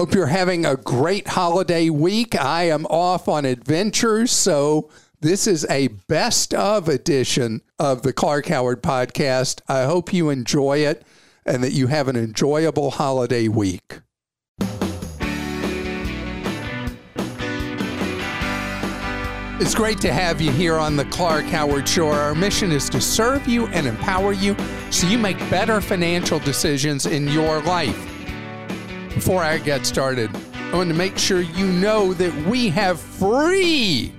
Hope you're having a great holiday week. I am off on adventures, so this is a best of edition of the Clark Howard podcast. I hope you enjoy it and that you have an enjoyable holiday week. It's great to have you here on the Clark Howard Show. Our mission is to serve you and empower you so you make better financial decisions in your life. Before I get started, I want to make sure you know that we have free,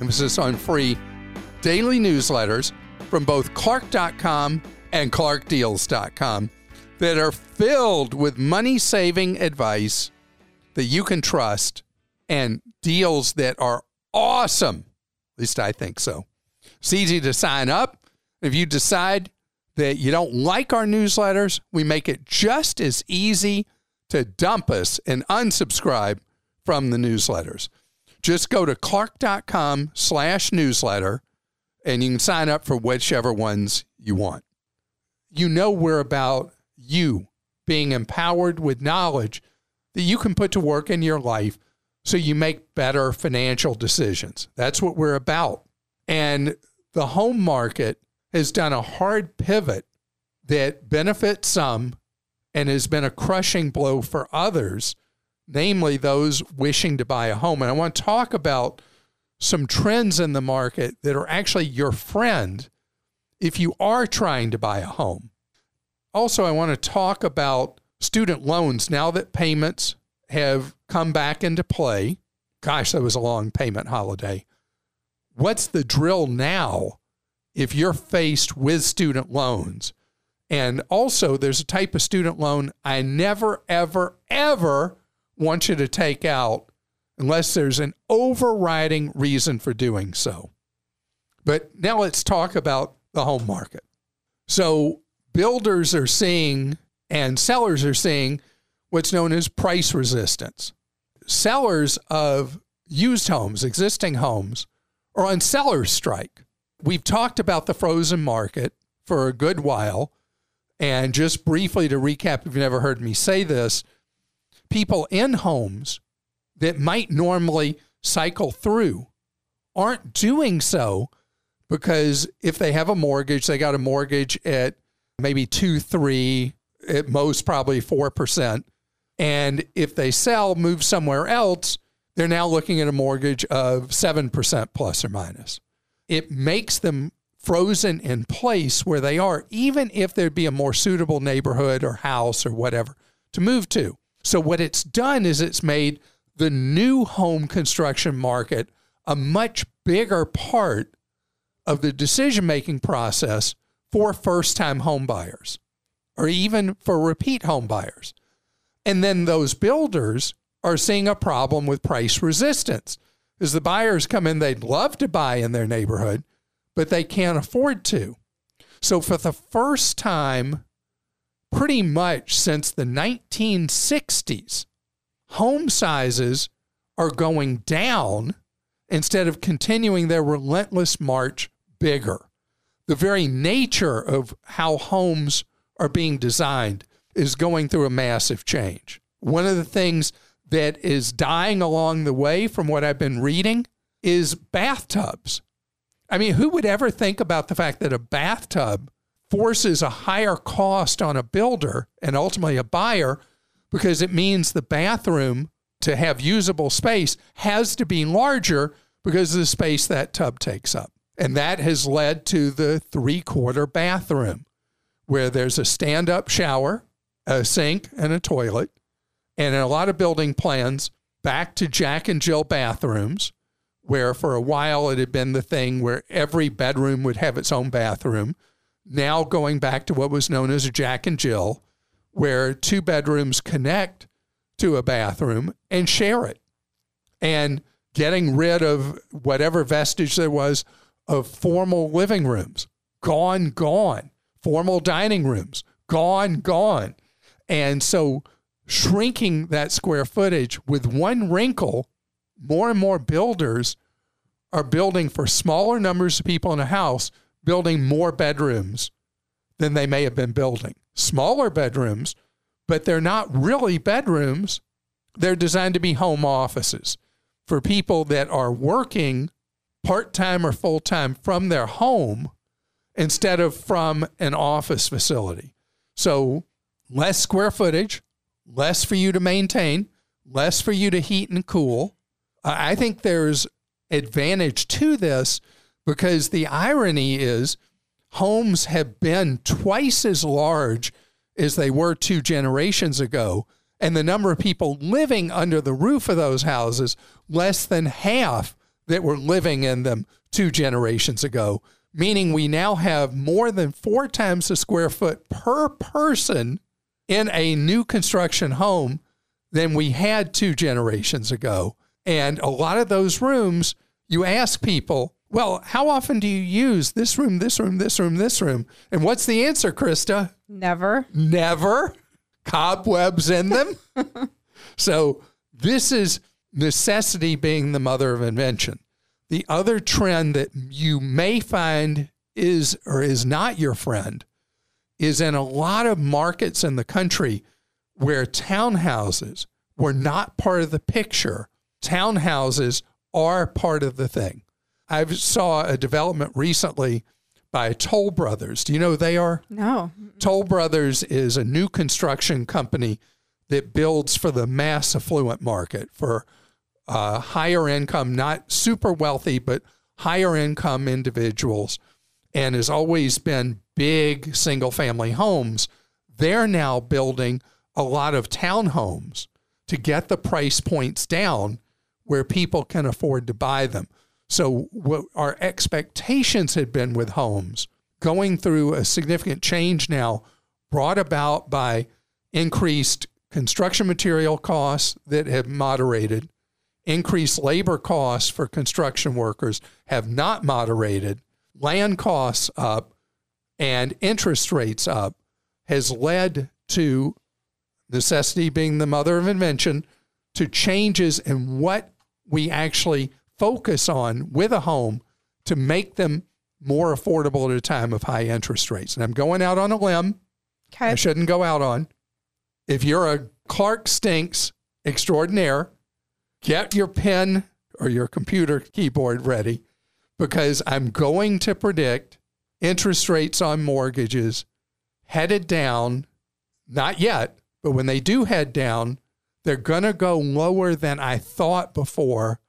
emphasis on free, daily newsletters from both Clark.com and ClarkDeals.com that are filled with money saving advice that you can trust and deals that are awesome. At least I think so. It's easy to sign up. If you decide that you don't like our newsletters, we make it just as easy to dump us and unsubscribe from the newsletters. Just go to clark.com slash newsletter and you can sign up for whichever ones you want. You know we're about you being empowered with knowledge that you can put to work in your life so you make better financial decisions. That's what we're about. And the home market has done a hard pivot that benefits some and has been a crushing blow for others, namely those wishing to buy a home. And I want to talk about some trends in the market that are actually your friend if you are trying to buy a home. Also, I want to talk about student loans now that payments have come back into play. Gosh, that was a long payment holiday. What's the drill now if you're faced with student loans? And also, there's a type of student loan I never, ever, ever want you to take out unless there's an overriding reason for doing so. But now let's talk about the home market. So, builders are seeing and sellers are seeing what's known as price resistance. Sellers of used homes, existing homes, are on seller's strike. We've talked about the frozen market for a good while. And just briefly to recap, if you've never heard me say this, people in homes that might normally cycle through aren't doing so because if they have a mortgage, they got a mortgage at maybe two, three, at most probably 4%. And if they sell, move somewhere else, they're now looking at a mortgage of 7% plus or minus. It makes them frozen in place where they are, even if there'd be a more suitable neighborhood or house or whatever to move to. So, what it's done is it's made the new home construction market a much bigger part of the decision making process for first time home buyers or even for repeat home buyers. And then those builders are seeing a problem with price resistance. As the buyers come in, they'd love to buy in their neighborhood, but they can't afford to. So, for the first time, pretty much since the 1960s, home sizes are going down instead of continuing their relentless march bigger. The very nature of how homes are being designed is going through a massive change. One of the things that is dying along the way, from what I've been reading, is bathtubs. I mean, who would ever think about the fact that a bathtub forces a higher cost on a builder and ultimately a buyer because it means the bathroom to have usable space has to be larger because of the space that tub takes up. And that has led to the three quarter bathroom where there's a stand up shower a sink and a toilet, and in a lot of building plans, back to Jack and Jill bathrooms, where for a while it had been the thing where every bedroom would have its own bathroom. Now going back to what was known as a Jack and Jill, where two bedrooms connect to a bathroom and share it. And getting rid of whatever vestige there was of formal living rooms, gone, gone. Formal dining rooms, gone, gone. And so shrinking that square footage with one wrinkle, more and more builders are building for smaller numbers of people in a house, building more bedrooms than they may have been building. Smaller bedrooms, but they're not really bedrooms. they're designed to be home offices for people that are working part time or full time from their home instead of from an office facility. So, less square footage, less for you to maintain, less for you to heat and cool. I think there's advantage to this because the irony is homes have been twice as large as they were two generations ago. And the number of people living under the roof of those houses, less than half that were living in them two generations ago, meaning we now have more than four times the square foot per person in a new construction home than we had two generations ago. And a lot of those rooms, you ask people, well, how often do you use this room, this room, this room, this room? And what's the answer, Krista? Never. Never. Cobwebs in them. so this is necessity being the mother of invention. The other trend that you may find is or is not your friend is in a lot of markets in the country where townhouses were not part of the picture. Townhouses are part of the thing. I saw a development recently by Toll Brothers. Do you know who they are? No. Toll Brothers is a new construction company that builds for the mass affluent market for uh, higher income, not super wealthy, but higher income individuals, and has always been big single family homes. They're now building a lot of townhomes to get the price points down where people can afford to buy them. So, what our expectations had been with homes going through a significant change now, brought about by increased construction material costs that have moderated, increased labor costs for construction workers have not moderated, land costs up, and interest rates up, has led to necessity being the mother of invention to changes in what we actually focus on with a home to make them more affordable at a time of high interest rates. And I'm going out on a limb. Okay. I shouldn't go out on. If you're a Clark Stinks extraordinaire, get your pen or your computer keyboard ready because I'm going to predict interest rates on mortgages headed down, not yet, but when they do head down, they're going to go lower than I thought before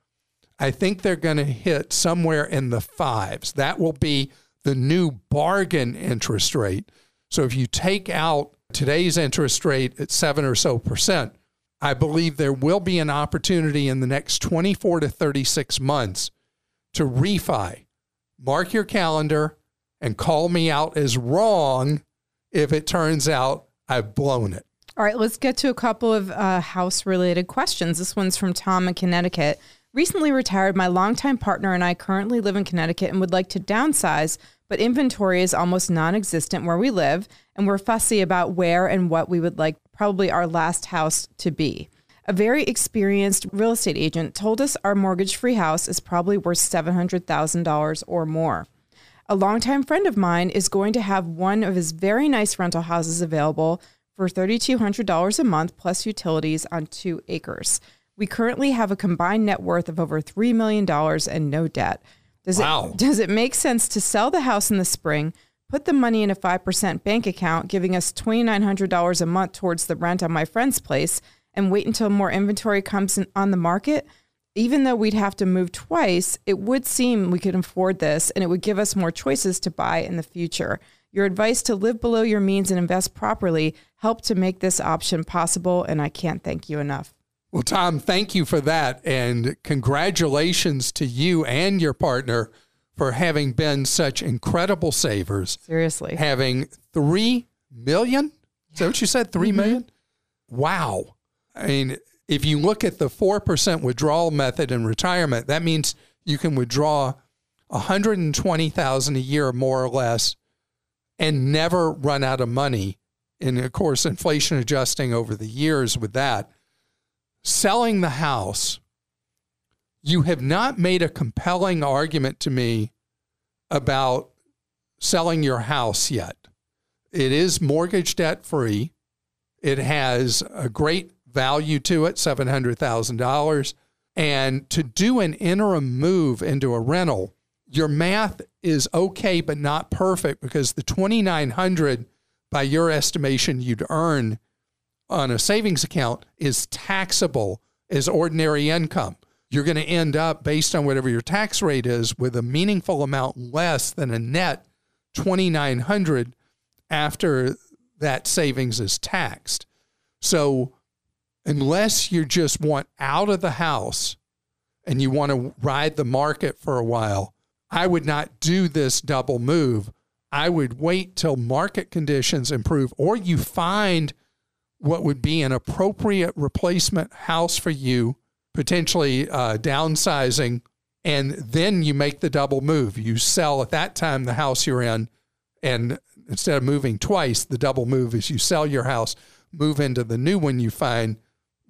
I think they're going to hit somewhere in the fives. That will be the new bargain interest rate. So if you take out today's interest rate at seven or so percent, I believe there will be an opportunity in the next 24 to 36 months to refi. Mark your calendar and call me out as wrong if it turns out I've blown it. All right, let's get to a couple of uh, house related questions. This one's from Tom in Connecticut. Recently retired, my longtime partner and I currently live in Connecticut and would like to downsize, but inventory is almost non existent where we live, and we're fussy about where and what we would like probably our last house to be. A very experienced real estate agent told us our mortgage free house is probably worth $700,000 or more. A longtime friend of mine is going to have one of his very nice rental houses available for $3,200 a month plus utilities on two acres. We currently have a combined net worth of over $3 million and no debt. Does wow. it does it make sense to sell the house in the spring, put the money in a 5% bank account, giving us $2,900 a month towards the rent on my friend's place, and wait until more inventory comes in, on the market? Even though we'd have to move twice, it would seem we could afford this and it would give us more choices to buy in the future. Your advice to live below your means and invest properly helped to make this option possible, and I can't thank you enough. Well, Tom, thank you for that. And congratulations to you and your partner for having been such incredible savers. Seriously. Having three million? Is that what you said? Three mm-hmm. million? Wow. I mean, if you look at the 4% withdrawal method in retirement, that means you can withdraw 120,000 a year more or less and never run out of money. And of course, inflation adjusting over the years with that selling the house, you have not made a compelling argument to me about selling your house yet. It is mortgage debt free. It has a great value to it, $700,000. And to do an interim move into a rental, your math is okay, but not perfect because the 2,900 by your estimation you'd earn on a savings account is taxable as ordinary income. You're going to end up, based on whatever your tax rate is, with a meaningful amount less than a net 2,900 after that savings is taxed. So, unless you just want out of the house and you want to ride the market for a while, I would not do this double move. I would wait till market conditions improve or you find what would be an appropriate replacement house for you, potentially uh, downsizing, and then you make the double move. You sell at that time the house you're in, and instead of moving twice, the double move is you sell your house, move into the new one you find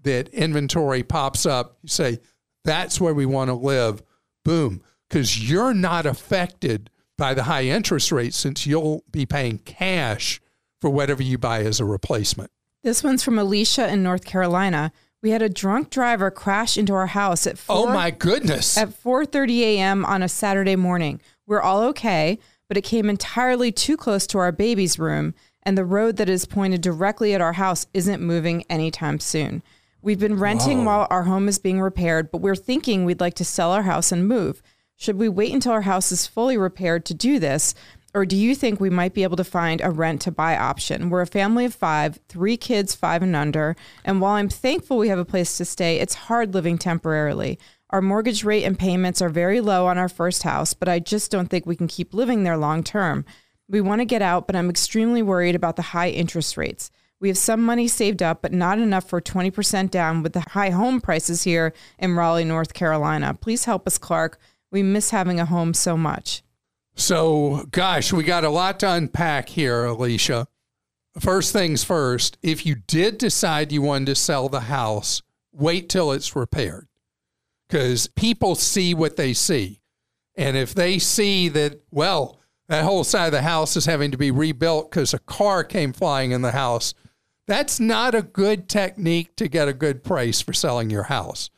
that inventory pops up. You say, that's where we want to live. Boom. Because you're not affected by the high interest rate since you'll be paying cash for whatever you buy as a replacement. This one's from Alicia in North Carolina. We had a drunk driver crash into our house at 4, Oh my goodness. at 4:30 a.m. on a Saturday morning. We're all okay, but it came entirely too close to our baby's room, and the road that is pointed directly at our house isn't moving anytime soon. We've been renting while our home is being repaired, but we're thinking we'd like to sell our house and move. Should we wait until our house is fully repaired to do this? Or do you think we might be able to find a rent to buy option? We're a family of five, three kids, five and under. And while I'm thankful we have a place to stay, it's hard living temporarily. Our mortgage rate and payments are very low on our first house, but I just don't think we can keep living there long term. We want to get out, but I'm extremely worried about the high interest rates. We have some money saved up, but not enough for 20% down with the high home prices here in Raleigh, North Carolina. Please help us, Clark. We miss having a home so much. So, gosh, we got a lot to unpack here, Alicia. First things first, if you did decide you wanted to sell the house, wait till it's repaired because people see what they see. And if they see that, well, that whole side of the house is having to be rebuilt because a car came flying in the house, that's not a good technique to get a good price for selling your house.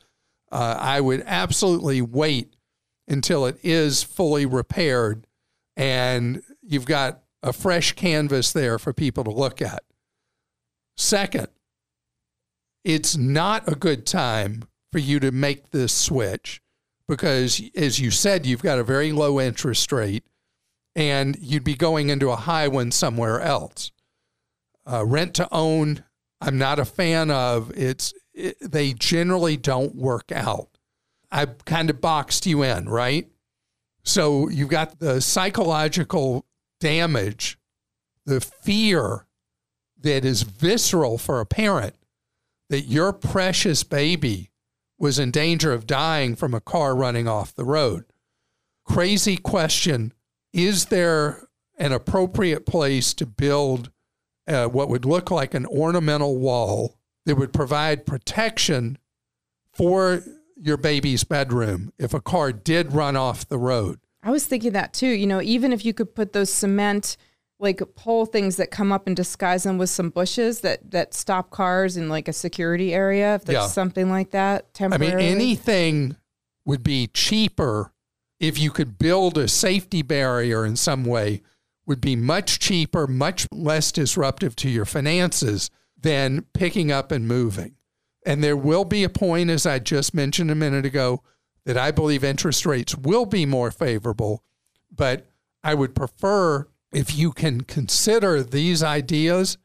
Uh, I would absolutely wait until it is fully repaired and you've got a fresh canvas there for people to look at. Second, it's not a good time for you to make this switch because, as you said, you've got a very low interest rate and you'd be going into a high one somewhere else. Uh, rent to own, I'm not a fan of. It's it, they generally don't work out. I've kind of boxed you in, right? So you've got the psychological damage, the fear that is visceral for a parent that your precious baby was in danger of dying from a car running off the road. Crazy question Is there an appropriate place to build uh, what would look like an ornamental wall that would provide protection for your baby's bedroom if a car did run off the road? I was thinking that too. You know, even if you could put those cement like pole things that come up and disguise them with some bushes that that stop cars in like a security area, if there's Yeah. something like that I mean, anything would be cheaper if you could build a safety barrier in some way, would be much cheaper, much less disruptive to your finances than picking up and moving. And there will be a point, as I just mentioned a minute ago, that I believe interest rates will be more favorable. But I would prefer, if you can consider these ideas,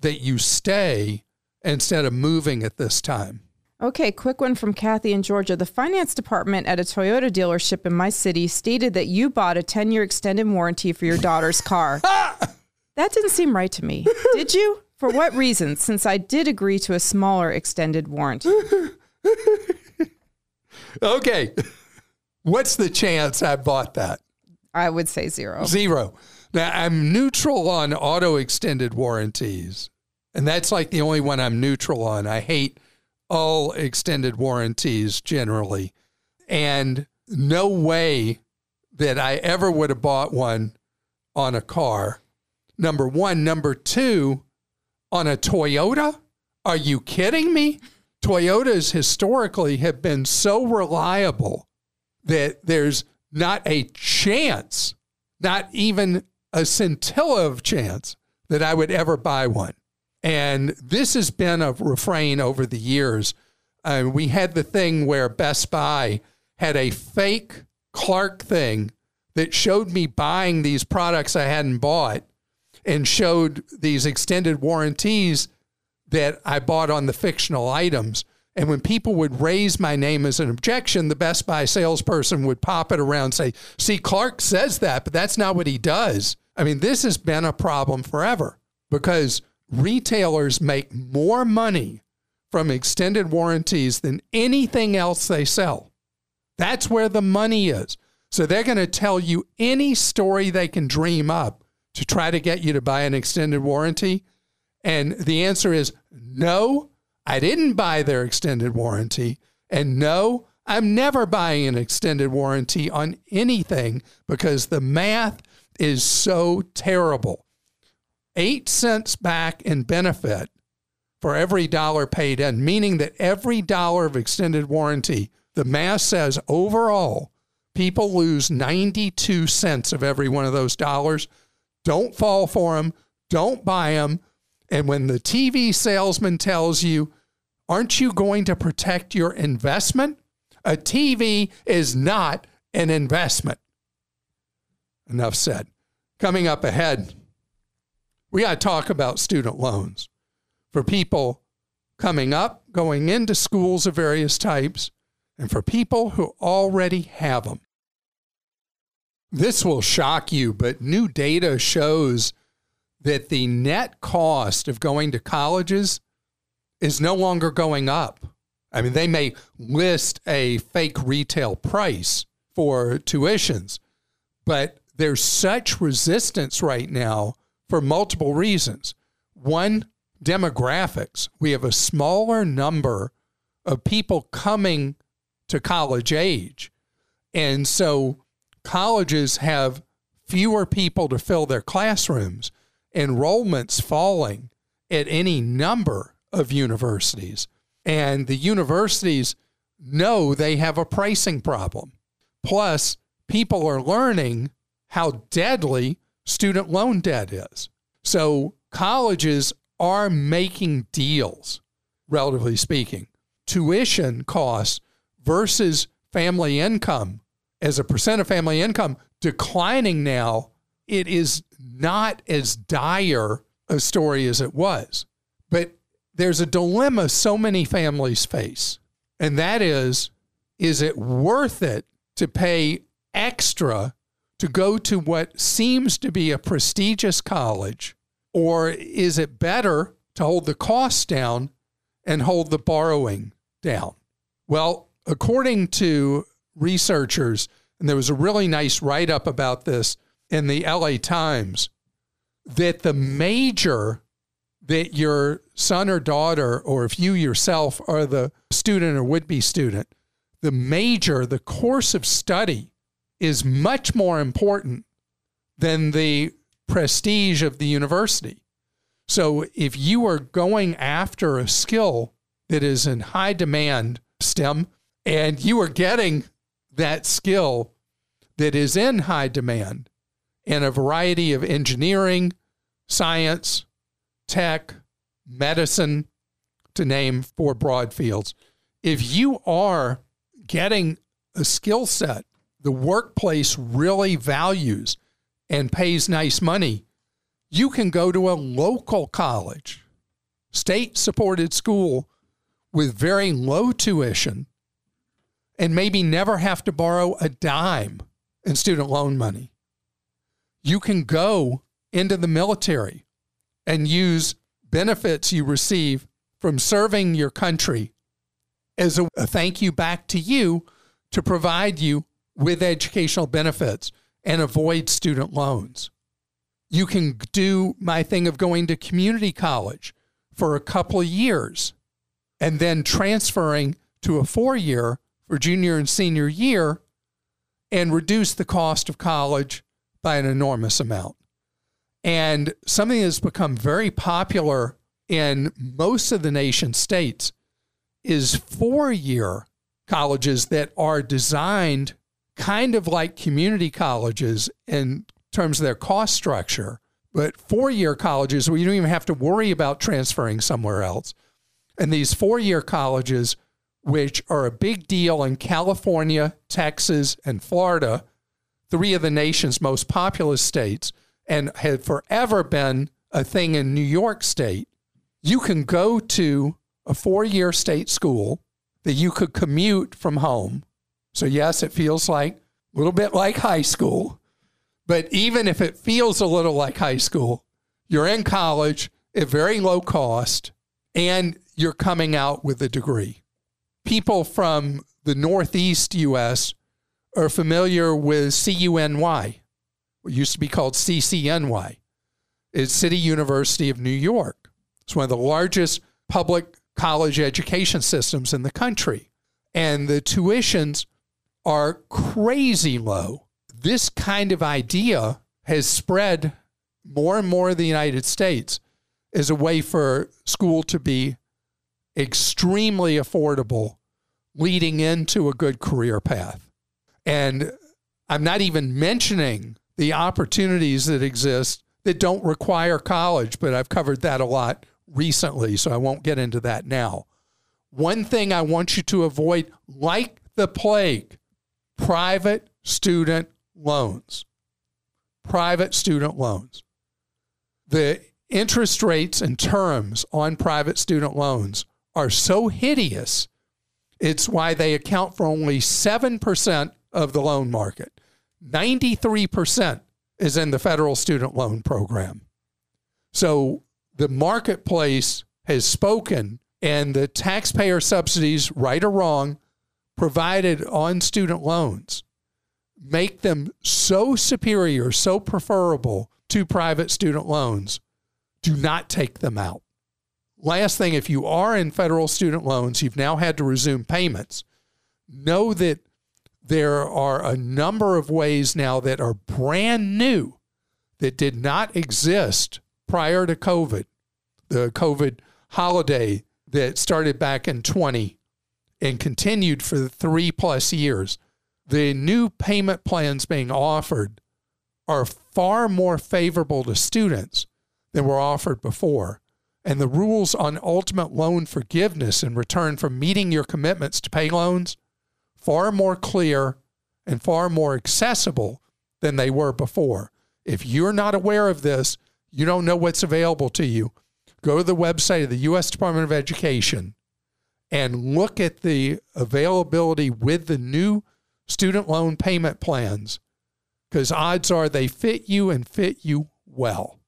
that you stay instead of moving at this time. Okay, quick one from Kathy in Georgia. The finance department at a Toyota dealership in my city stated that you bought a 10 year extended warranty for your daughter's car. that didn't seem right to me. Did you? For what reason? Since I did agree to a smaller extended warranty. Okay. What's the chance I bought that? I would say zero. Zero. Now, I'm neutral on auto extended warranties, and that's like the only one I'm neutral on. I hate all extended warranties generally. And no way that I ever would have bought one on a car. Number one. Number two, on a Toyota, Are you kidding me? Toyotas historically have been so reliable that there's not a chance, not even a scintilla of chance that I would ever buy one. And this has been a refrain over the years. Uh, we had the thing where Best Buy had a fake Clark thing that showed me buying these products I hadn't bought and showed these extended warranties that I bought on the fictional items. And when people would raise my name as an objection, the Best Buy salesperson would pop it around and say, See, Clark says that, but that's not what he does. I mean, this has been a problem forever because retailers make more money from extended warranties than anything else they sell. That's where the money is. So they're going to tell you any story they can dream up to try to get you to buy an extended warranty. And the answer is no, I didn't buy their extended warranty. And no, I'm never buying an extended warranty on anything because the math is so terrible. Eight cents back in benefit for every dollar paid in, meaning that every dollar of extended warranty, the math says overall, people lose 92 cents of every one of those dollars. Don't fall for them. Don't buy them. And when the TV salesman tells you, aren't you going to protect your investment? A TV is not an investment. Enough said. Coming up ahead, we got to talk about student loans for people coming up, going into schools of various types, and for people who already have them. This will shock you, but new data shows that the net cost of going to colleges is no longer going up. I mean, they may list a fake retail price for tuitions, but there's such resistance right now for multiple reasons. One, demographics. We have a smaller number of people coming to college age. And so colleges have fewer people to fill their classrooms, enrollments falling at any number of universities. And the universities know they have a pricing problem. Plus, people are learning how deadly student loan debt is. So, colleges are making deals, relatively speaking. Tuition costs versus family income as a percent of family income declining now, it is not as dire a story as it was. But there's a dilemma so many families face, and that is is it worth it to pay extra to go to what seems to be a prestigious college, or is it better to hold the costs down and hold the borrowing down? Well, according to researchers, and there was a really nice write up about this in the LA Times, that the major that your son or daughter, or if you yourself are the student or would be student, the major, the course of study is much more important than the prestige of the university. So if you are going after a skill that is in high demand, STEM, and you are getting that skill that is in high demand in a variety of engineering, science, tech, medicine, to name four broad fields. If you are getting a skill set the workplace really values and pays nice money, you can go to a local college, state supported school with very low tuition and maybe never have to borrow a dime in student loan money. You can go into the military and use benefits you receive from serving your country as a, thank you back to you to provide you with educational benefits and avoid student loans. You can do my thing of going to community college for a couple of years and then transferring to a four year for junior and senior year and reduce the cost of college by an enormous amount. And something that's become very popular in most of the nation states is four year colleges that are designed kind of like community colleges in terms of their cost structure, but four year colleges where you don't even have to worry about transferring somewhere else. And these four year colleges, which are a big deal in California, Texas, and Florida, three of the nation's most populous states, and have forever been a thing in New York State, you can go to a four year state school that you could commute from home. So, yes, it feels like a little bit like high school. But even if it feels a little like high school, you're in college at very low cost and you're coming out with a degree. People from the Northeast US are familiar with CUNY, what used to be called CCNY. It's City University of New York. It's one of the largest public college education systems in the country. And the tuitions are crazy low. This kind of idea has spread more and more in the United States as a way for school to be extremely affordable leading into a good career path. And I'm not even mentioning the opportunities that exist that don't require college, but I've covered that a lot recently, so I won't get into that now. One thing I want you to avoid, like the plague, private student loans. Private student loans. The interest rates and terms on private student loans are so hideous. It's why they account for only 7% of the loan market. 93% is in the federal student loan program. So the marketplace has spoken, and the taxpayer subsidies, right or wrong, provided on student loans make them so superior, so preferable to private student loans. Do not take them out. Last thing, if you are in federal student loans, you've now had to resume payments. Know that there are a number of ways now that are brand new that did not exist prior to COVID, the COVID holiday that started back in 20 and continued for three plus years, the new payment plans being offered are far more favorable to students than were offered before. And the rules on ultimate loan forgiveness in return for meeting your commitments to pay loans far more clear and far more accessible than they were before. If you're not aware of this, you don't know what's available to you. Go to the website of the U.S. Department of Education and look at the availability with the new student loan payment plans because odds are they fit you and fit you well.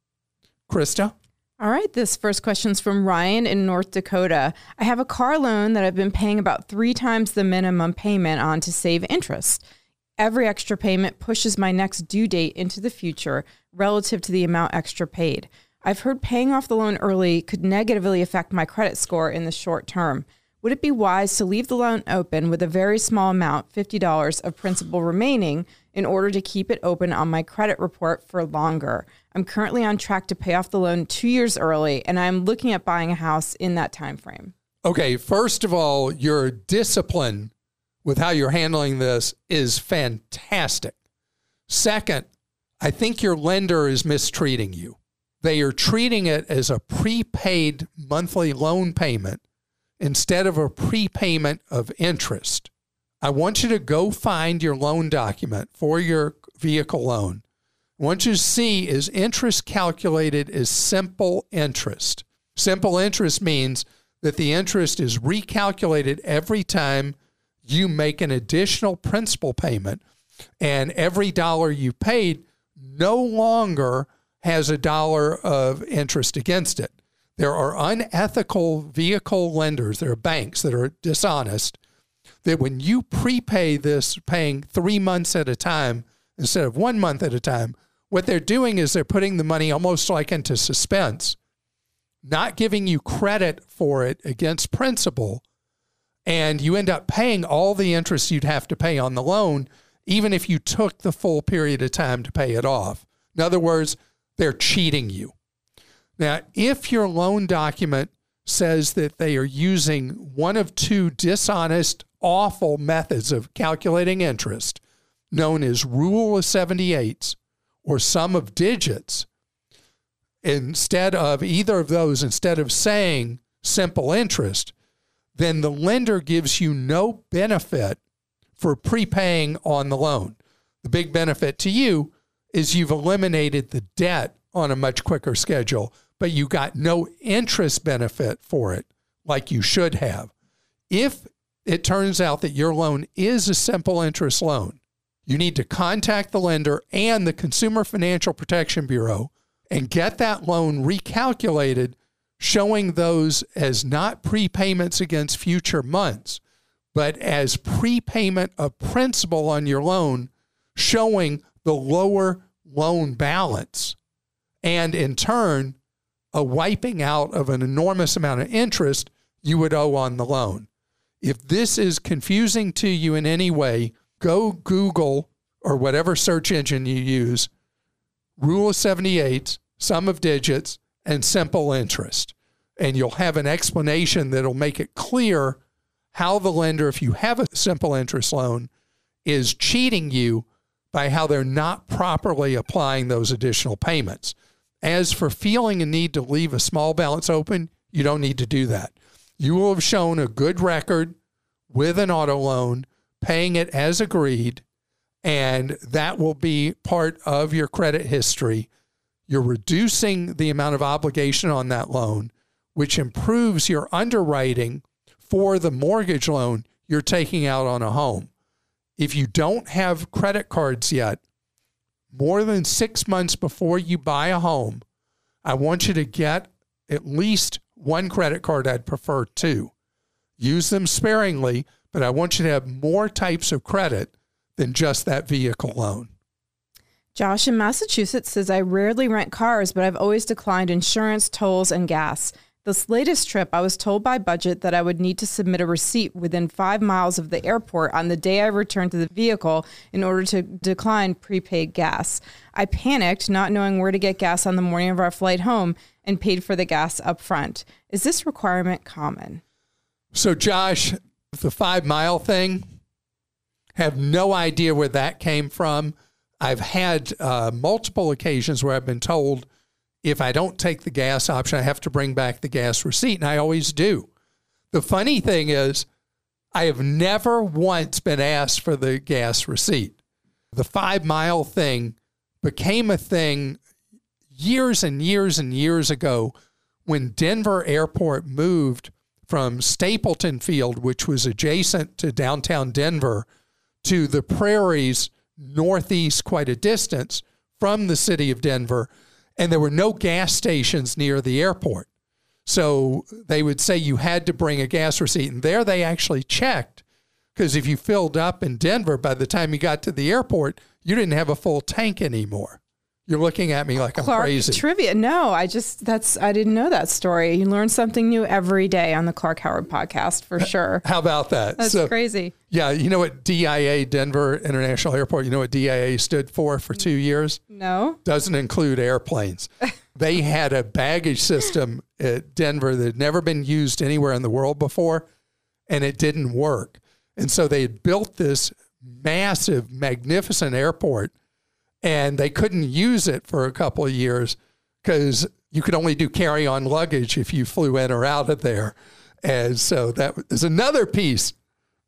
Krista? All right, this first question is from Ryan in North Dakota. I have a car loan that I've been paying about three times the minimum payment on to save interest. Every extra payment pushes my next due date into the future relative to the amount extra paid. I've heard paying off the loan early could negatively affect my credit score in the short term. Would it be wise to leave the loan open with a very small amount, $50 of principal remaining, in order to keep it open on my credit report for longer? I'm currently on track to pay off the loan 2 years early and I'm looking at buying a house in that time frame. Okay, first of all, your discipline with how you're handling this is fantastic. Second, I think your lender is mistreating you. They are treating it as a prepaid monthly loan payment instead of a prepayment of interest. I want you to go find your loan document for your vehicle loan. Want you see is interest calculated as simple interest. Simple interest means that the interest is recalculated every time you make an additional principal payment, and every dollar you paid no longer has a dollar of interest against it. There are unethical vehicle lenders, there are banks that are dishonest, that when you prepay this, paying three months at a time instead of one month at a time, what they're doing is they're putting the money almost like into suspense, not giving you credit for it against principal. And you end up paying all the interest you'd have to pay on the loan, even if you took the full period of time to pay it off. In other words, they're cheating you. Now, if your loan document says that they are using one of two dishonest, awful methods of calculating interest, known as rule of 78s or sum of digits, instead of either of those, instead of saying simple interest, then the lender gives you no benefit for prepaying on the loan. The big benefit to you is you've eliminated the debt on a much quicker schedule, but you got no interest benefit for it like you should have. If it turns out that your loan is a simple interest loan, you need to contact the lender and the Consumer Financial Protection Bureau and get that loan recalculated, showing those as not prepayments against future months, but as prepayment of principal on your loan, showing the lower loan balance. And in turn, a wiping out of an enormous amount of interest you would owe on the loan. If this is confusing to you in any way, go Google or whatever search engine you use, Rule of 78, sum of digits, and simple interest. And you'll have an explanation that'll make it clear how the lender, if you have a simple interest loan, is cheating you by how they're not properly applying those additional payments. As for feeling a need to leave a small balance open, you don't need to do that. You will have shown a good record with an auto loan, paying it as agreed, and that will be part of your credit history. You're reducing the amount of obligation on that loan, which improves your underwriting for the mortgage loan you're taking out on a home. If you don't have credit cards yet, more than six months before you buy a home, I want you to get at least one credit card. I'd prefer two. Use them sparingly, but I want you to have more types of credit than just that vehicle loan. Josh in Massachusetts says, I rarely rent cars, but I've always declined insurance, tolls, and gas. This latest trip, I was told by Budget that I would need to submit a receipt within five miles of the airport on the day I returned to the vehicle in order to decline prepaid gas. I panicked, not knowing where to get gas on the morning of our flight home, and paid for the gas up front. Is this requirement common? So, Josh, the five mile thing, have no idea where that came from. I've had uh, multiple occasions where I've been told if I don't take the gas option, I have to bring back the gas receipt, and I always do. The funny thing is, I have never once been asked for the gas receipt. The five mile thing became a thing years and years and years ago when Denver Airport moved from Stapleton Field, which was adjacent to downtown Denver, to the prairies northeast, quite a distance from the city of Denver and there were no gas stations near the airport. So they would say you had to bring a gas receipt. And there they actually checked because if you filled up in Denver, by the time you got to the airport, you didn't have a full tank anymore. You're looking at me like I'm Clark, crazy. Trivia. No, I just, that's, I didn't know that story. You learn something new every day on the Clark Howard podcast for sure. How about that? That's so, crazy. Yeah. You know what DIA, Denver International Airport, you know what DIA stood for for two years? No. Doesn't include airplanes. they had a baggage system at Denver that had never been used anywhere in the world before, and it didn't work. And so they had built this massive, magnificent airport and they couldn't use it for a couple of years because you could only do carry on luggage if you flew in or out of there. And so that is another piece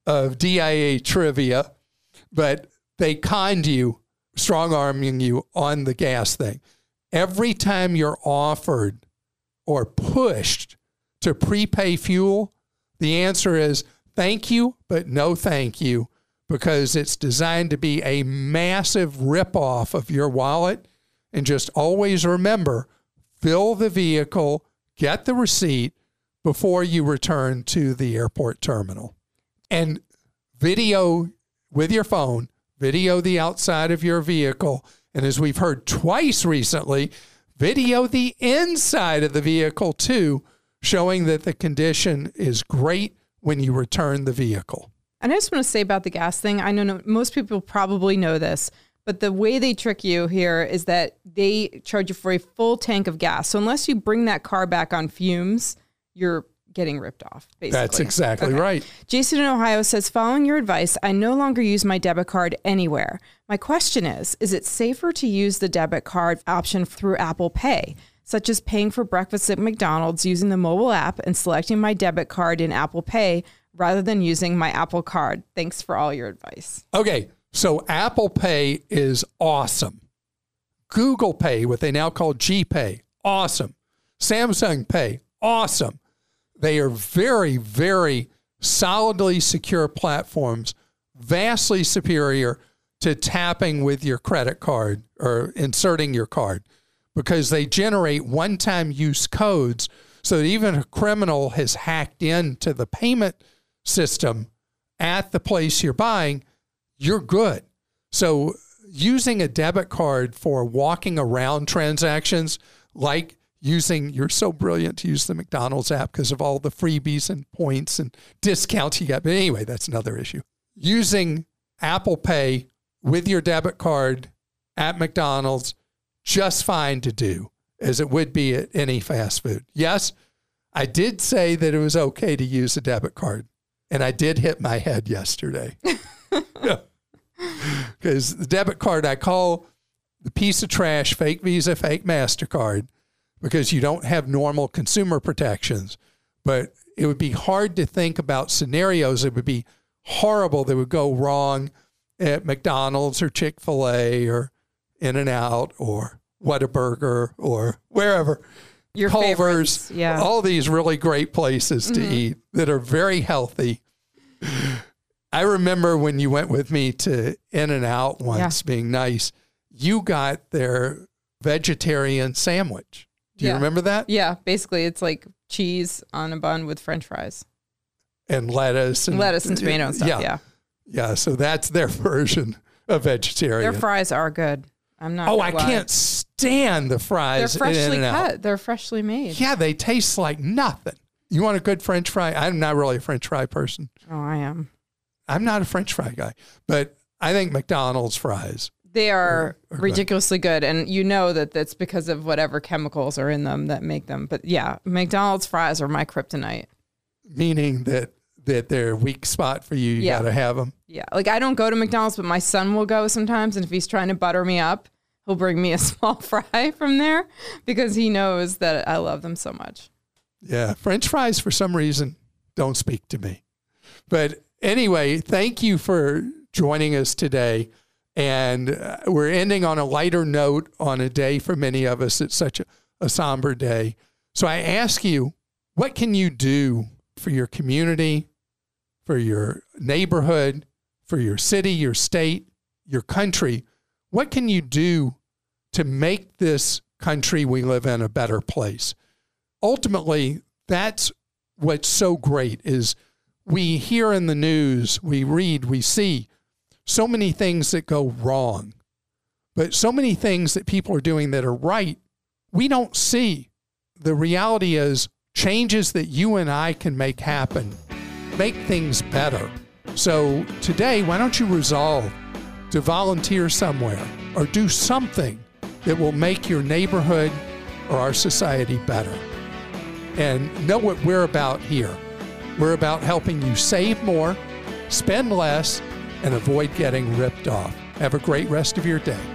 of DIA trivia, but they conned you, strong arming you on the gas thing. Every time you're offered or pushed to prepay fuel, the answer is thank you, but no thank you because it's designed to be a massive ripoff of your wallet. And just always remember fill the vehicle, get the receipt before you return to the airport terminal. And video with your phone, video the outside of your vehicle. And as we've heard twice recently, video the inside of the vehicle too, showing that the condition is great when you return the vehicle. And I just want to say about the gas thing. I know no, most people probably know this, But the way they trick you here is that they charge you for a full tank of gas. So unless you bring that car back on fumes, you're getting ripped off. Basically. That's exactly Okay. right. Jason in Ohio says, following your advice, I no longer use my debit card anywhere. My question is Is it safer to use the debit card option through Apple Pay, such as paying for breakfast at McDonald's using the mobile app and selecting my debit card in Apple Pay rather than using my Apple card? Thanks for all your advice. Okay, so Apple Pay is awesome. Google Pay, what they now call GPay, awesome. Samsung Pay, awesome. They are very, very solidly secure platforms, vastly superior to tapping with your credit card or inserting your card because they generate one time use codes so that even a criminal has hacked into the payment system at the place you're buying, you're good. So using a debit card for walking around transactions, like using, you're so brilliant to use the McDonald's app because of all the freebies and points and discounts you get. But anyway, that's another issue. Using Apple Pay with your debit card at McDonald's, just fine to do as it would be at any fast food. Yes, I did say that it was okay to use a debit card, and I did hit my head yesterday. Because the debit card I call the piece of trash, fake Visa, fake MasterCard, because you don't have normal consumer protections. But it would be hard to think about scenarios that would be horrible that would go wrong at McDonald's or Chick fil A or In N Out or Whataburger or wherever. Your Culver's, yeah. all these really great places to mm-hmm. eat that are very healthy. I remember when you went with me to In and Out once, being nice, you got their vegetarian sandwich. Do you Yeah. remember that? Yeah, basically, it's like cheese on a bun with French fries, And lettuce and lettuce and tomato and stuff. Yeah, Yeah, yeah. So that's their version of vegetarian. their fries are good. I'm not. oh, I lie. can't stand the fries. They're freshly cut. They're freshly made. Yeah, they taste like nothing. You want a good French fry? I'm not really a French fry person. Oh, I am. I'm not a French fry guy, but I think McDonald's fries. They are or good. ridiculously good, and you know that that's because of whatever chemicals are in them that make them. But yeah, McDonald's fries are my kryptonite. meaning that that they're a weak spot for you. You Yeah. got to have them. Yeah, like I don't go to McDonald's, but my son will go sometimes, and if he's trying to butter me up, he'll bring me a small fry from there because he knows that I love them so much. Yeah, French fries for some reason don't speak to me. But anyway, thank you for joining us today. And uh, we're ending on a lighter note on a day for many of us. It's such a, a somber day. So I ask you, what can you do for your community, for your neighborhood, for your city, your state, your country? What can you do to make this country we live in a better place? Ultimately that's what's so great is we hear in the news we read we see so many things that go wrong but so many things that people are doing that are right we don't see. The reality is changes that you and i can make happen make things better. So today why don't you resolve to volunteer somewhere or do something that will make your neighborhood or our society better and know what we're about here. We're about helping you save more, spend less, and avoid getting ripped off. Have a great rest of your day.